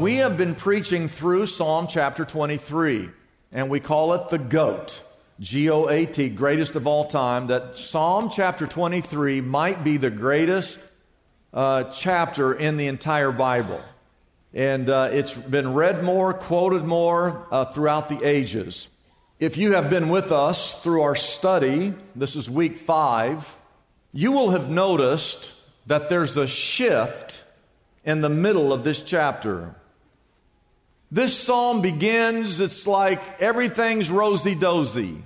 We have been preaching through Psalm chapter 23, and we call it the GOAT, G O A T, greatest of all time. That Psalm chapter 23 might be the greatest uh, chapter in the entire Bible. And uh, it's been read more, quoted more uh, throughout the ages. If you have been with us through our study, this is week five, you will have noticed that there's a shift in the middle of this chapter. This psalm begins, it's like everything's rosy dozy.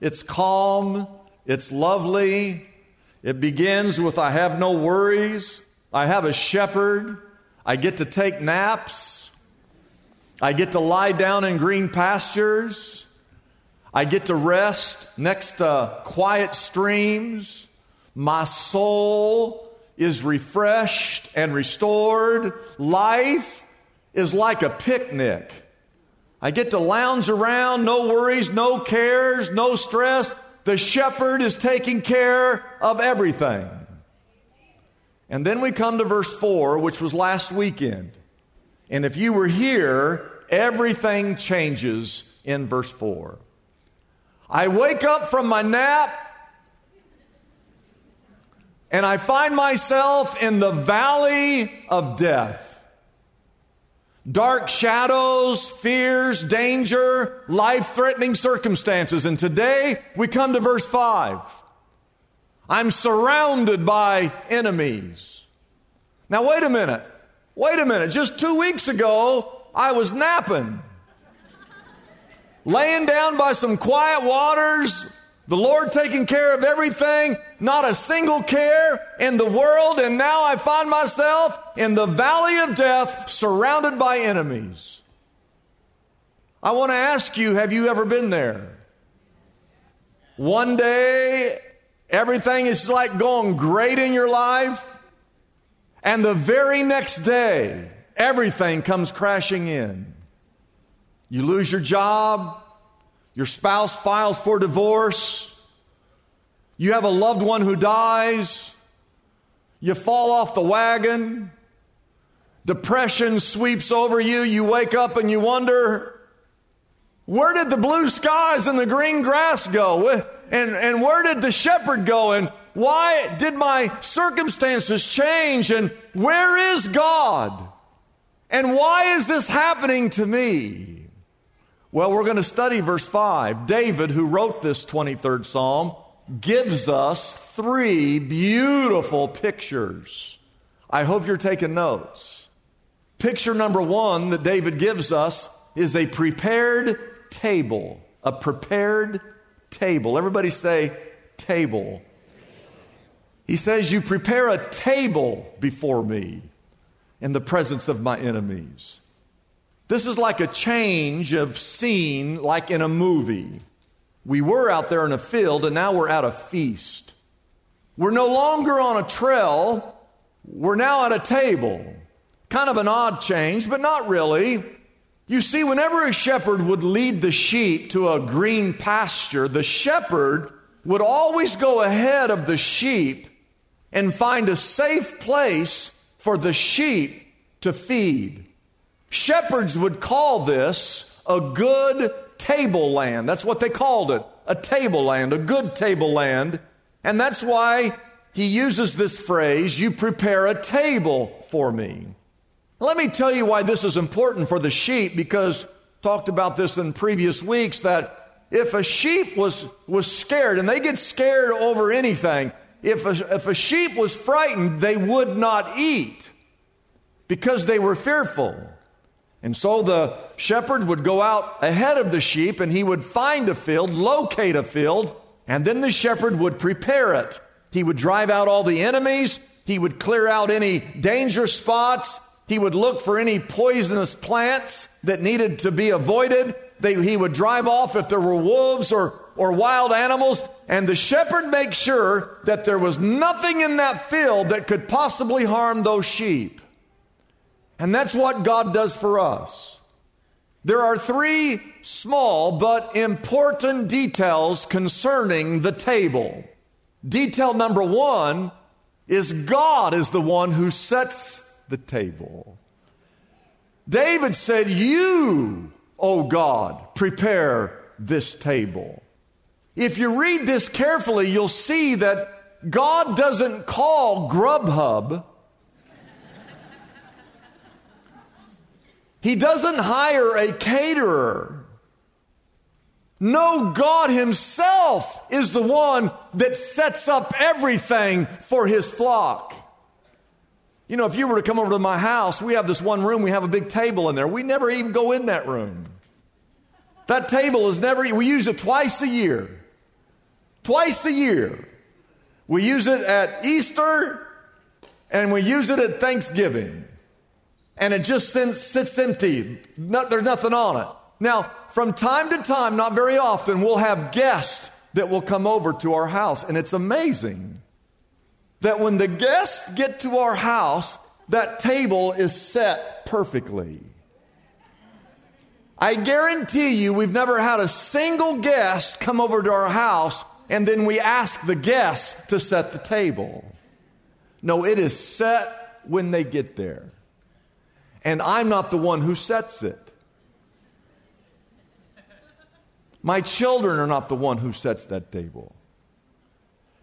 It's calm, it's lovely. It begins with I have no worries, I have a shepherd, I get to take naps, I get to lie down in green pastures, I get to rest next to quiet streams. My soul is refreshed and restored. Life is like a picnic. I get to lounge around, no worries, no cares, no stress. The shepherd is taking care of everything. And then we come to verse 4, which was last weekend. And if you were here, everything changes in verse 4. I wake up from my nap and I find myself in the valley of death. Dark shadows, fears, danger, life threatening circumstances. And today we come to verse 5. I'm surrounded by enemies. Now, wait a minute. Wait a minute. Just two weeks ago, I was napping, laying down by some quiet waters, the Lord taking care of everything, not a single care in the world, and now I find myself in the valley of death, surrounded by enemies. I want to ask you have you ever been there? One day, everything is like going great in your life, and the very next day, everything comes crashing in. You lose your job, your spouse files for divorce. You have a loved one who dies. You fall off the wagon. Depression sweeps over you. You wake up and you wonder, where did the blue skies and the green grass go? And, and where did the shepherd go? And why did my circumstances change? And where is God? And why is this happening to me? Well, we're going to study verse 5. David, who wrote this 23rd Psalm, gives us three beautiful pictures. I hope you're taking notes. Picture number one that David gives us is a prepared table. A prepared table. Everybody say, table. He says, You prepare a table before me in the presence of my enemies. This is like a change of scene, like in a movie. We were out there in a field, and now we're at a feast. We're no longer on a trail, we're now at a table. Kind of an odd change, but not really. You see, whenever a shepherd would lead the sheep to a green pasture, the shepherd would always go ahead of the sheep and find a safe place for the sheep to feed. Shepherds would call this a good tableland. That's what they called it a tableland, a good tableland. And that's why he uses this phrase, you prepare a table for me. Let me tell you why this is important for the sheep, because talked about this in previous weeks that if a sheep was, was scared, and they get scared over anything, if a, if a sheep was frightened, they would not eat because they were fearful. And so the shepherd would go out ahead of the sheep and he would find a field, locate a field, and then the shepherd would prepare it. He would drive out all the enemies, he would clear out any danger spots, he would look for any poisonous plants that needed to be avoided. They, he would drive off if there were wolves or, or wild animals, and the shepherd makes sure that there was nothing in that field that could possibly harm those sheep. And that's what God does for us. There are three small but important details concerning the table. Detail number one is God is the one who sets the table. David said, You, O God, prepare this table. If you read this carefully, you'll see that God doesn't call Grubhub He doesn't hire a caterer. No, God Himself is the one that sets up everything for His flock. You know, if you were to come over to my house, we have this one room, we have a big table in there. We never even go in that room. That table is never, we use it twice a year. Twice a year. We use it at Easter and we use it at Thanksgiving and it just sits empty. there's nothing on it. Now, from time to time, not very often, we'll have guests that will come over to our house. And it's amazing that when the guests get to our house, that table is set perfectly. I guarantee you, we've never had a single guest come over to our house and then we ask the guests to set the table. No, it is set when they get there and I'm not the one who sets it. My children are not the one who sets that table.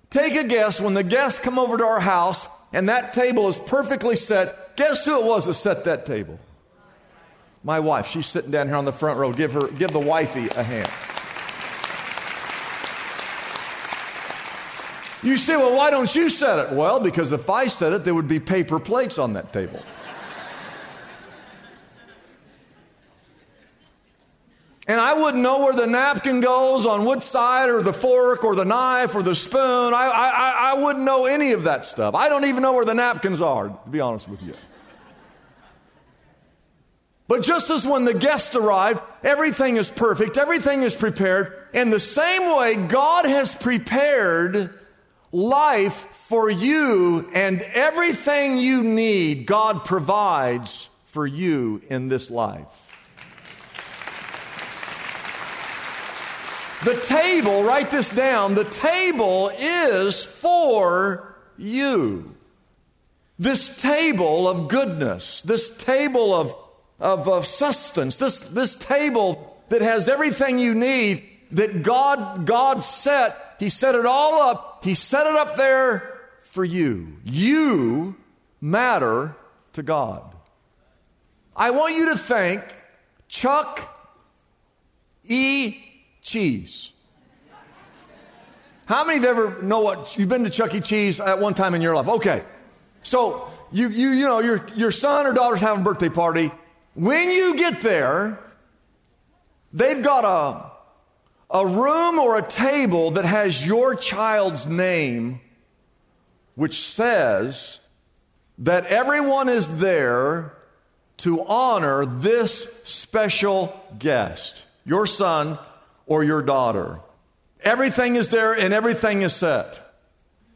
Take a guess when the guests come over to our house and that table is perfectly set. Guess who it was that set that table? My wife. She's sitting down here on the front row. Give her, give the wifey a hand. You say, well, why don't you set it? Well, because if I set it, there would be paper plates on that table. And I wouldn't know where the napkin goes, on which side, or the fork, or the knife, or the spoon. I, I, I wouldn't know any of that stuff. I don't even know where the napkins are, to be honest with you. But just as when the guests arrive, everything is perfect, everything is prepared, in the same way, God has prepared life for you, and everything you need, God provides for you in this life. The table, write this down, the table is for you. This table of goodness, this table of, of, of sustenance, this, this table that has everything you need that God, God set, He set it all up, He set it up there for you. You matter to God. I want you to think Chuck E cheese. How many of you ever know what you've been to Chuck E. Cheese at one time in your life? Okay. So you you you know your your son or daughter's having a birthday party. When you get there, they've got a a room or a table that has your child's name, which says that everyone is there to honor this special guest, your son or your daughter. Everything is there and everything is set.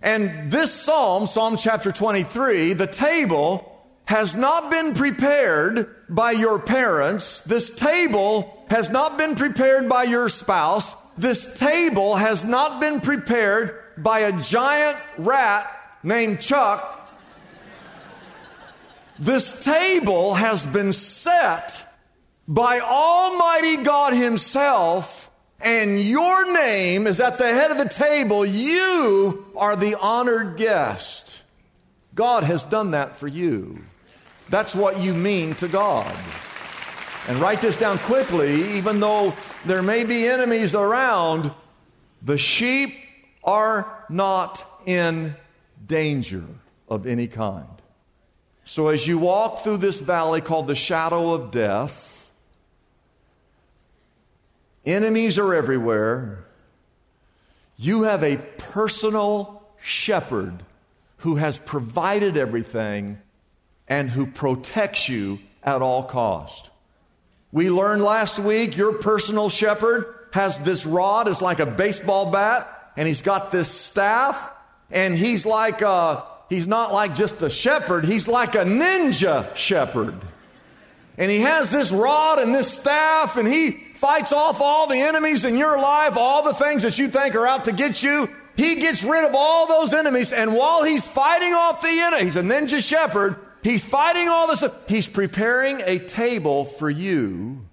And this psalm, Psalm chapter 23, the table has not been prepared by your parents. This table has not been prepared by your spouse. This table has not been prepared by a giant rat named Chuck. This table has been set by Almighty God Himself, and your name is at the head of the table, you are the honored guest. God has done that for you. That's what you mean to God. And write this down quickly, even though there may be enemies around, the sheep are not in danger of any kind. So as you walk through this valley called the shadow of death, enemies are everywhere. You have a personal shepherd who has provided everything and who protects you at all cost. We learned last week your personal shepherd has this rod, it's like a baseball bat, and he's got this staff, and he's like a, he's not like just a shepherd, he's like a ninja shepherd. And he has this rod and this staff, and he fights off all the enemies in your life, all the things that you think are out to get you. He gets rid of all those enemies, and while he's fighting off the enemy, he's a ninja shepherd, He's fighting all this. He's preparing a table for you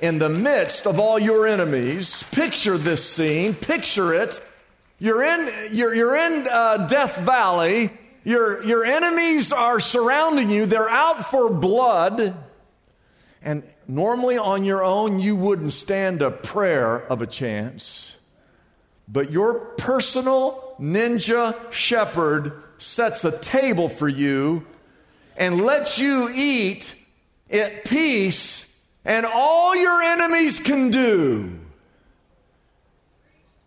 in the midst of all your enemies. Picture this scene. Picture it. You're in, you're, you're in uh, Death Valley. Your, your enemies are surrounding you. They're out for blood. And normally on your own, you wouldn't stand a prayer of a chance. But your personal ninja shepherd sets a table for you and lets you eat at peace, and all your enemies can do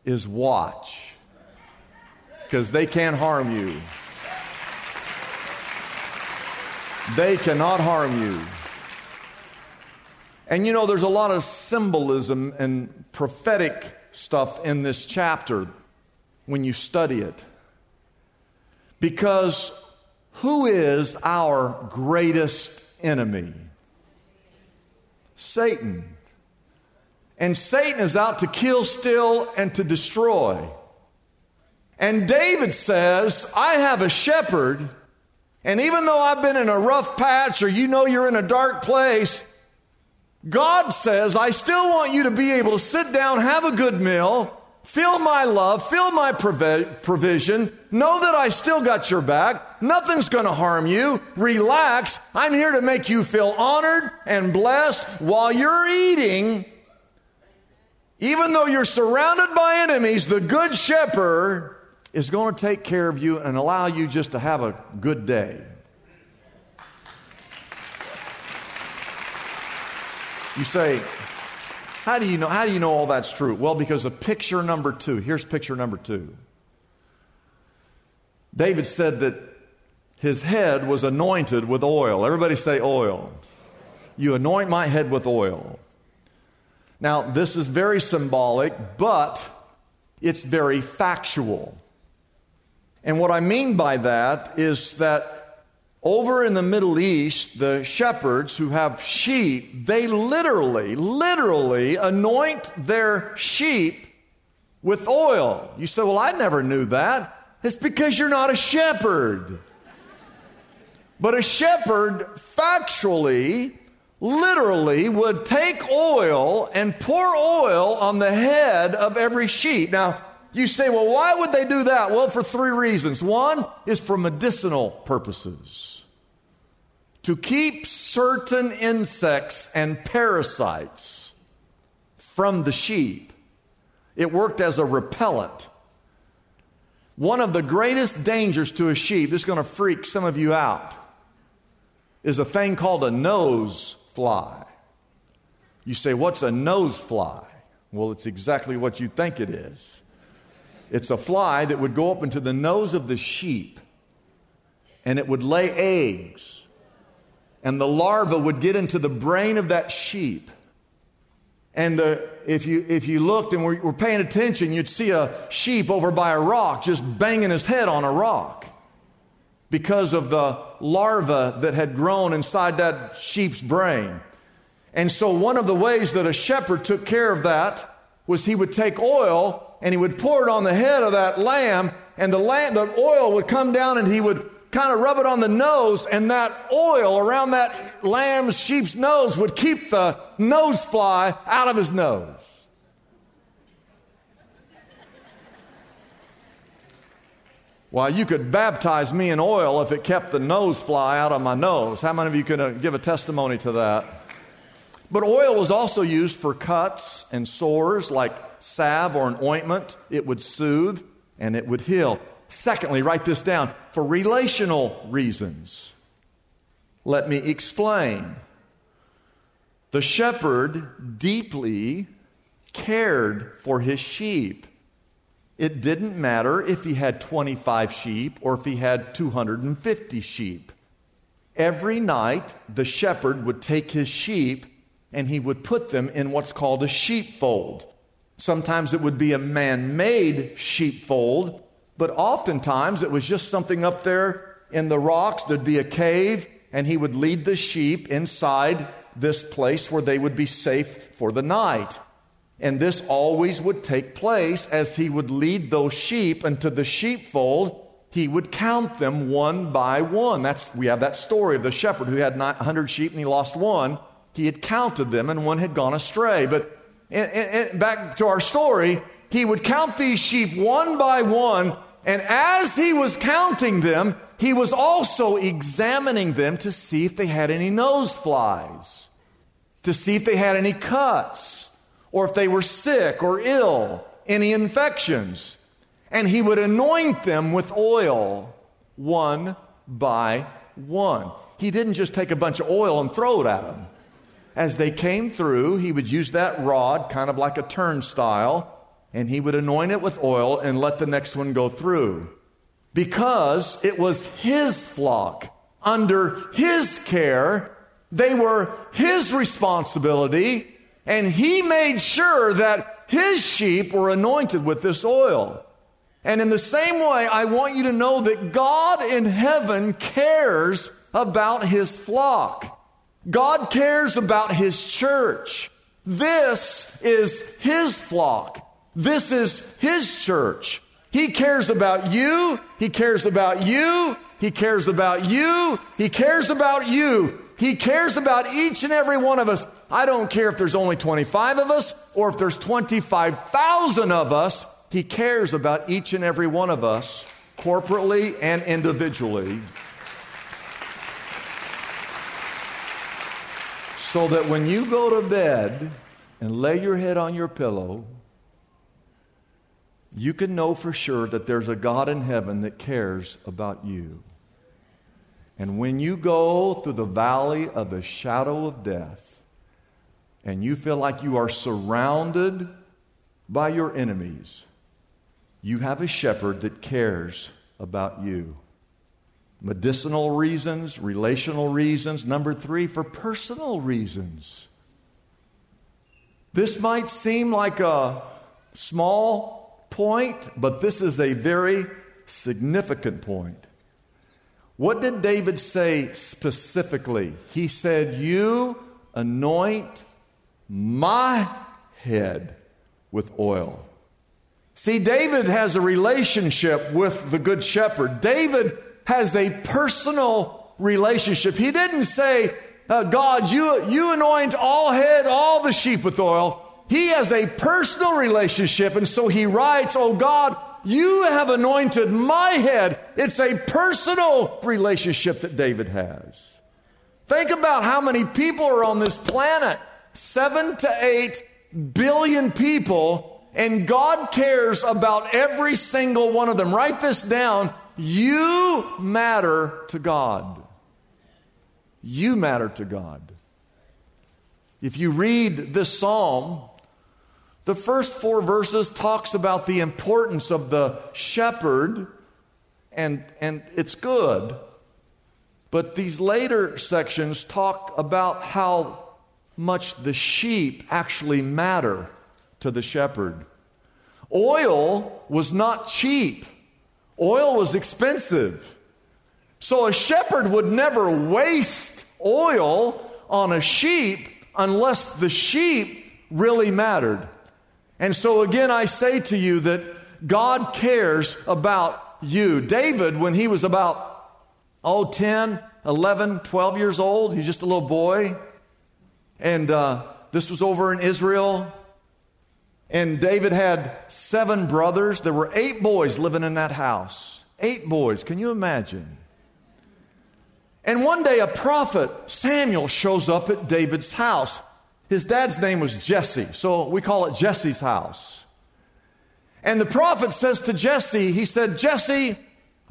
is watch because they can't harm you. They cannot harm you. And you know, there's a lot of symbolism and prophetic stuff in this chapter when you study it. Because who is our greatest enemy? Satan. And Satan is out to kill, steal, and to destroy. And David says, I have a shepherd, and even though I've been in a rough patch or you know you're in a dark place, God says, I still want you to be able to sit down, have a good meal, Feel my love, feel my provision. Know that I still got your back. Nothing's going to harm you. Relax. I'm here to make you feel honored and blessed while you're eating. Even though you're surrounded by enemies, the good shepherd is going to take care of you and allow you just to have a good day. You say, how do you know, how do you know all that's true? Well, because of picture number two. Here's picture number two. David said that his head was anointed with oil. Everybody say oil. You anoint my head with oil. Now, this is very symbolic, but it's very factual. And what I mean by that is that over in the Middle East, the shepherds who have sheep, they literally, literally anoint their sheep with oil. You say, Well, I never knew that. It's because you're not a shepherd. But a shepherd, factually, literally, would take oil and pour oil on the head of every sheep. Now, you say, well, why would they do that? Well, for three reasons. One is for medicinal purposes to keep certain insects and parasites from the sheep. It worked as a repellent. One of the greatest dangers to a sheep, this is going to freak some of you out, is a thing called a nose fly. You say, What's a nose fly? Well, it's exactly what you think it is. It's a fly that would go up into the nose of the sheep and it would lay eggs and the larva would get into the brain of that sheep. And uh, if, you, if you looked and were, were paying attention, you'd see a sheep over by a rock just banging his head on a rock because of the larva that had grown inside that sheep's brain. And so, one of the ways that a shepherd took care of that was he would take oil and he would pour it on the head of that lamb, and the, lamb, the oil would come down and he would kind of rub it on the nose, and that oil around that lamb's sheep's nose would keep the nose fly out of his nose. Why, you could baptize me in oil if it kept the nose fly out of my nose. How many of you can uh, give a testimony to that? But oil was also used for cuts and sores, like salve or an ointment. It would soothe and it would heal. Secondly, write this down for relational reasons. Let me explain. The shepherd deeply cared for his sheep. It didn't matter if he had 25 sheep or if he had 250 sheep. Every night, the shepherd would take his sheep and he would put them in what's called a sheepfold. Sometimes it would be a man made sheepfold, but oftentimes it was just something up there in the rocks. There'd be a cave, and he would lead the sheep inside this place where they would be safe for the night. And this always would take place as he would lead those sheep into the sheepfold. He would count them one by one. That's, we have that story of the shepherd who had 100 sheep and he lost one. He had counted them and one had gone astray. But in, back to our story, he would count these sheep one by one. And as he was counting them, he was also examining them to see if they had any nose flies, to see if they had any cuts or if they were sick or ill, any infections. And he would anoint them with oil one by one. He didn't just take a bunch of oil and throw it at them. As they came through, he would use that rod, kind of like a turnstile, and he would anoint it with oil and let the next one go through. Because it was his flock, under his care, they were his responsibility, and he made sure that his sheep were anointed with this oil. And in the same way, I want you to know that God in heaven cares about his flock. God cares about his church. This is his flock. This is his church. He cares about you. He cares about you. He cares about you. He cares about you. He cares about each and every one of us. I don't care if there's only 25 of us or if there's 25,000 of us. He cares about each and every one of us, corporately and individually. So that when you go to bed and lay your head on your pillow, you can know for sure that there's a God in heaven that cares about you. And when you go through the valley of the shadow of death, and you feel like you are surrounded by your enemies, you have a shepherd that cares about you. Medicinal reasons, relational reasons. Number three, for personal reasons. This might seem like a small point, but this is a very significant point. What did David say specifically? He said, You anoint my head with oil. See, David has a relationship with the Good Shepherd. David has a personal relationship. He didn't say, uh, God, you, you anoint all head, all the sheep with oil. He has a personal relationship, and so he writes, Oh God, you have anointed my head. It's a personal relationship that David has. Think about how many people are on this planet seven to eight billion people, and God cares about every single one of them. Write this down. You matter to God. You matter to God. If you read this psalm, the first four verses talks about the importance of the shepherd, and, and it's good. But these later sections talk about how much the sheep actually matter to the shepherd. Oil was not cheap, oil was expensive. So a shepherd would never waste oil on a sheep unless the sheep really mattered. And so again, I say to you that God cares about you. David, when he was about, oh, 10, 11, 12 years old. He's just a little boy. And uh, this was over in Israel. And David had seven brothers. There were eight boys living in that house. Eight boys. Can you imagine? And one day a prophet, Samuel, shows up at David's house. His dad's name was Jesse, so we call it Jesse's house. And the prophet says to Jesse, he said, Jesse,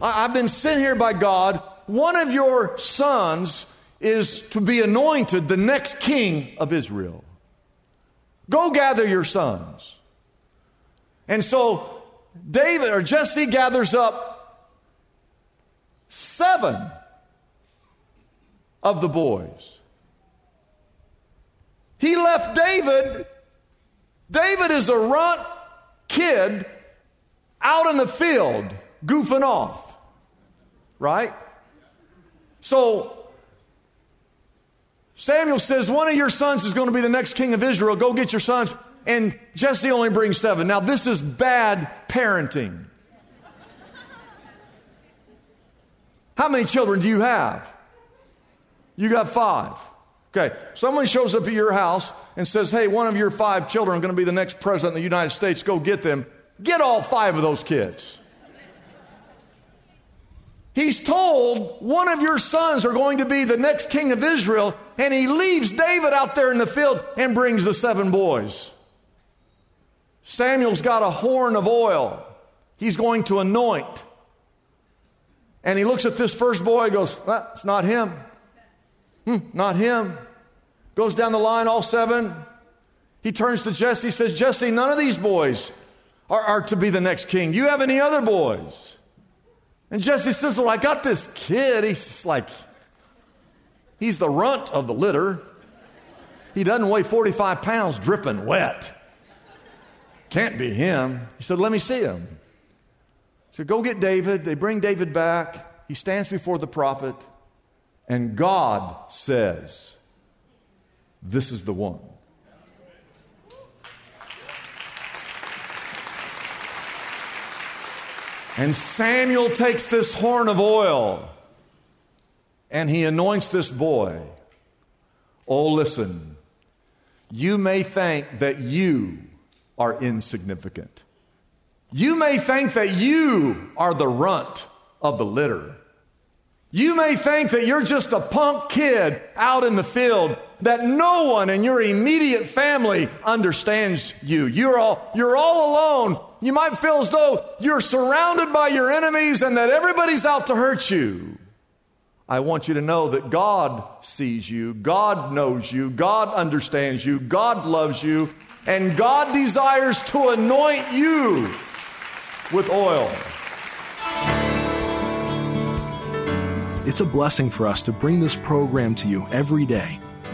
I've been sent here by God. One of your sons is to be anointed the next king of Israel. Go gather your sons. And so David or Jesse gathers up seven of the boys. He left David. David is a runt kid out in the field goofing off. Right? So Samuel says, One of your sons is going to be the next king of Israel. Go get your sons. And Jesse only brings seven. Now, this is bad parenting. How many children do you have? You got five. Okay, someone shows up at your house and says, Hey, one of your five children are going to be the next president of the United States. Go get them. Get all five of those kids. He's told one of your sons are going to be the next king of Israel, and he leaves David out there in the field and brings the seven boys. Samuel's got a horn of oil. He's going to anoint. And he looks at this first boy goes, That's not him. Hmm, not him. Goes down the line, all seven. He turns to Jesse, says, Jesse, none of these boys are, are to be the next king. You have any other boys? And Jesse says, Well, I got this kid. He's like, he's the runt of the litter. He doesn't weigh 45 pounds, dripping wet. Can't be him. He said, Let me see him. So go get David. They bring David back. He stands before the prophet. And God says, This is the one. And Samuel takes this horn of oil and he anoints this boy. Oh, listen, you may think that you are insignificant. You may think that you are the runt of the litter. You may think that you're just a punk kid out in the field, that no one in your immediate family understands you. You're all, you're all alone. You might feel as though you're surrounded by your enemies and that everybody's out to hurt you. I want you to know that God sees you, God knows you, God understands you, God loves you, and God desires to anoint you with oil. It's a blessing for us to bring this program to you every day.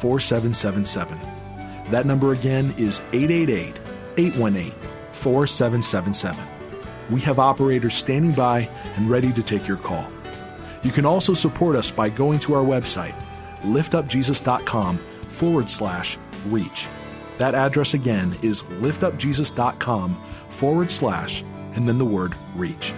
4777. That number again is 888 818 4777. We have operators standing by and ready to take your call. You can also support us by going to our website, liftupjesus.com forward slash reach. That address again is liftupjesus.com forward slash and then the word reach.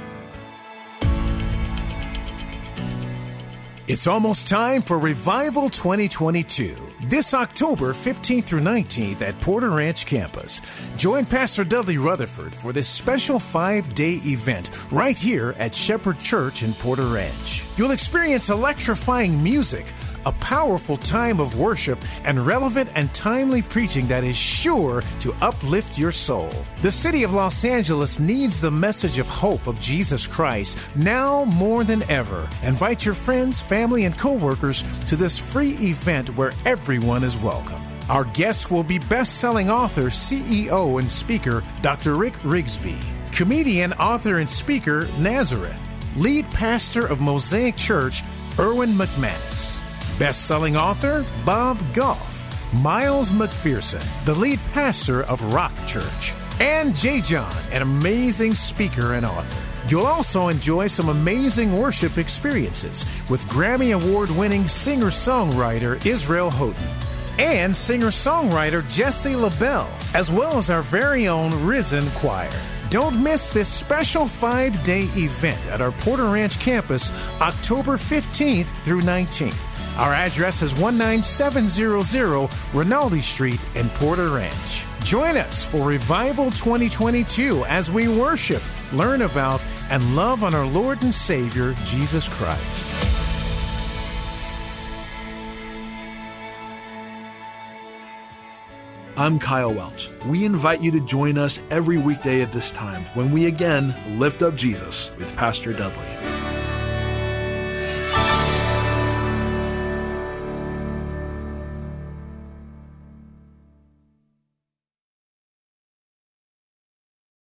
It's almost time for Revival 2022. This October 15th through 19th at Porter Ranch campus. Join Pastor Dudley Rutherford for this special five day event right here at Shepherd Church in Porter Ranch. You'll experience electrifying music a powerful time of worship and relevant and timely preaching that is sure to uplift your soul. The city of Los Angeles needs the message of hope of Jesus Christ now more than ever. Invite your friends, family, and coworkers to this free event where everyone is welcome. Our guests will be best selling author, CEO, and speaker Dr. Rick Rigsby, comedian, author, and speaker Nazareth, lead pastor of Mosaic Church, Erwin McManus Best selling author Bob Goff, Miles McPherson, the lead pastor of Rock Church, and J.John, an amazing speaker and author. You'll also enjoy some amazing worship experiences with Grammy Award winning singer songwriter Israel Houghton and singer songwriter Jesse LaBelle, as well as our very own Risen Choir. Don't miss this special five day event at our Porter Ranch campus October 15th through 19th. Our address is 19700 Rinaldi Street in Porter Ranch. Join us for Revival 2022 as we worship, learn about, and love on our Lord and Savior, Jesus Christ. I'm Kyle Welch. We invite you to join us every weekday at this time when we again lift up Jesus with Pastor Dudley.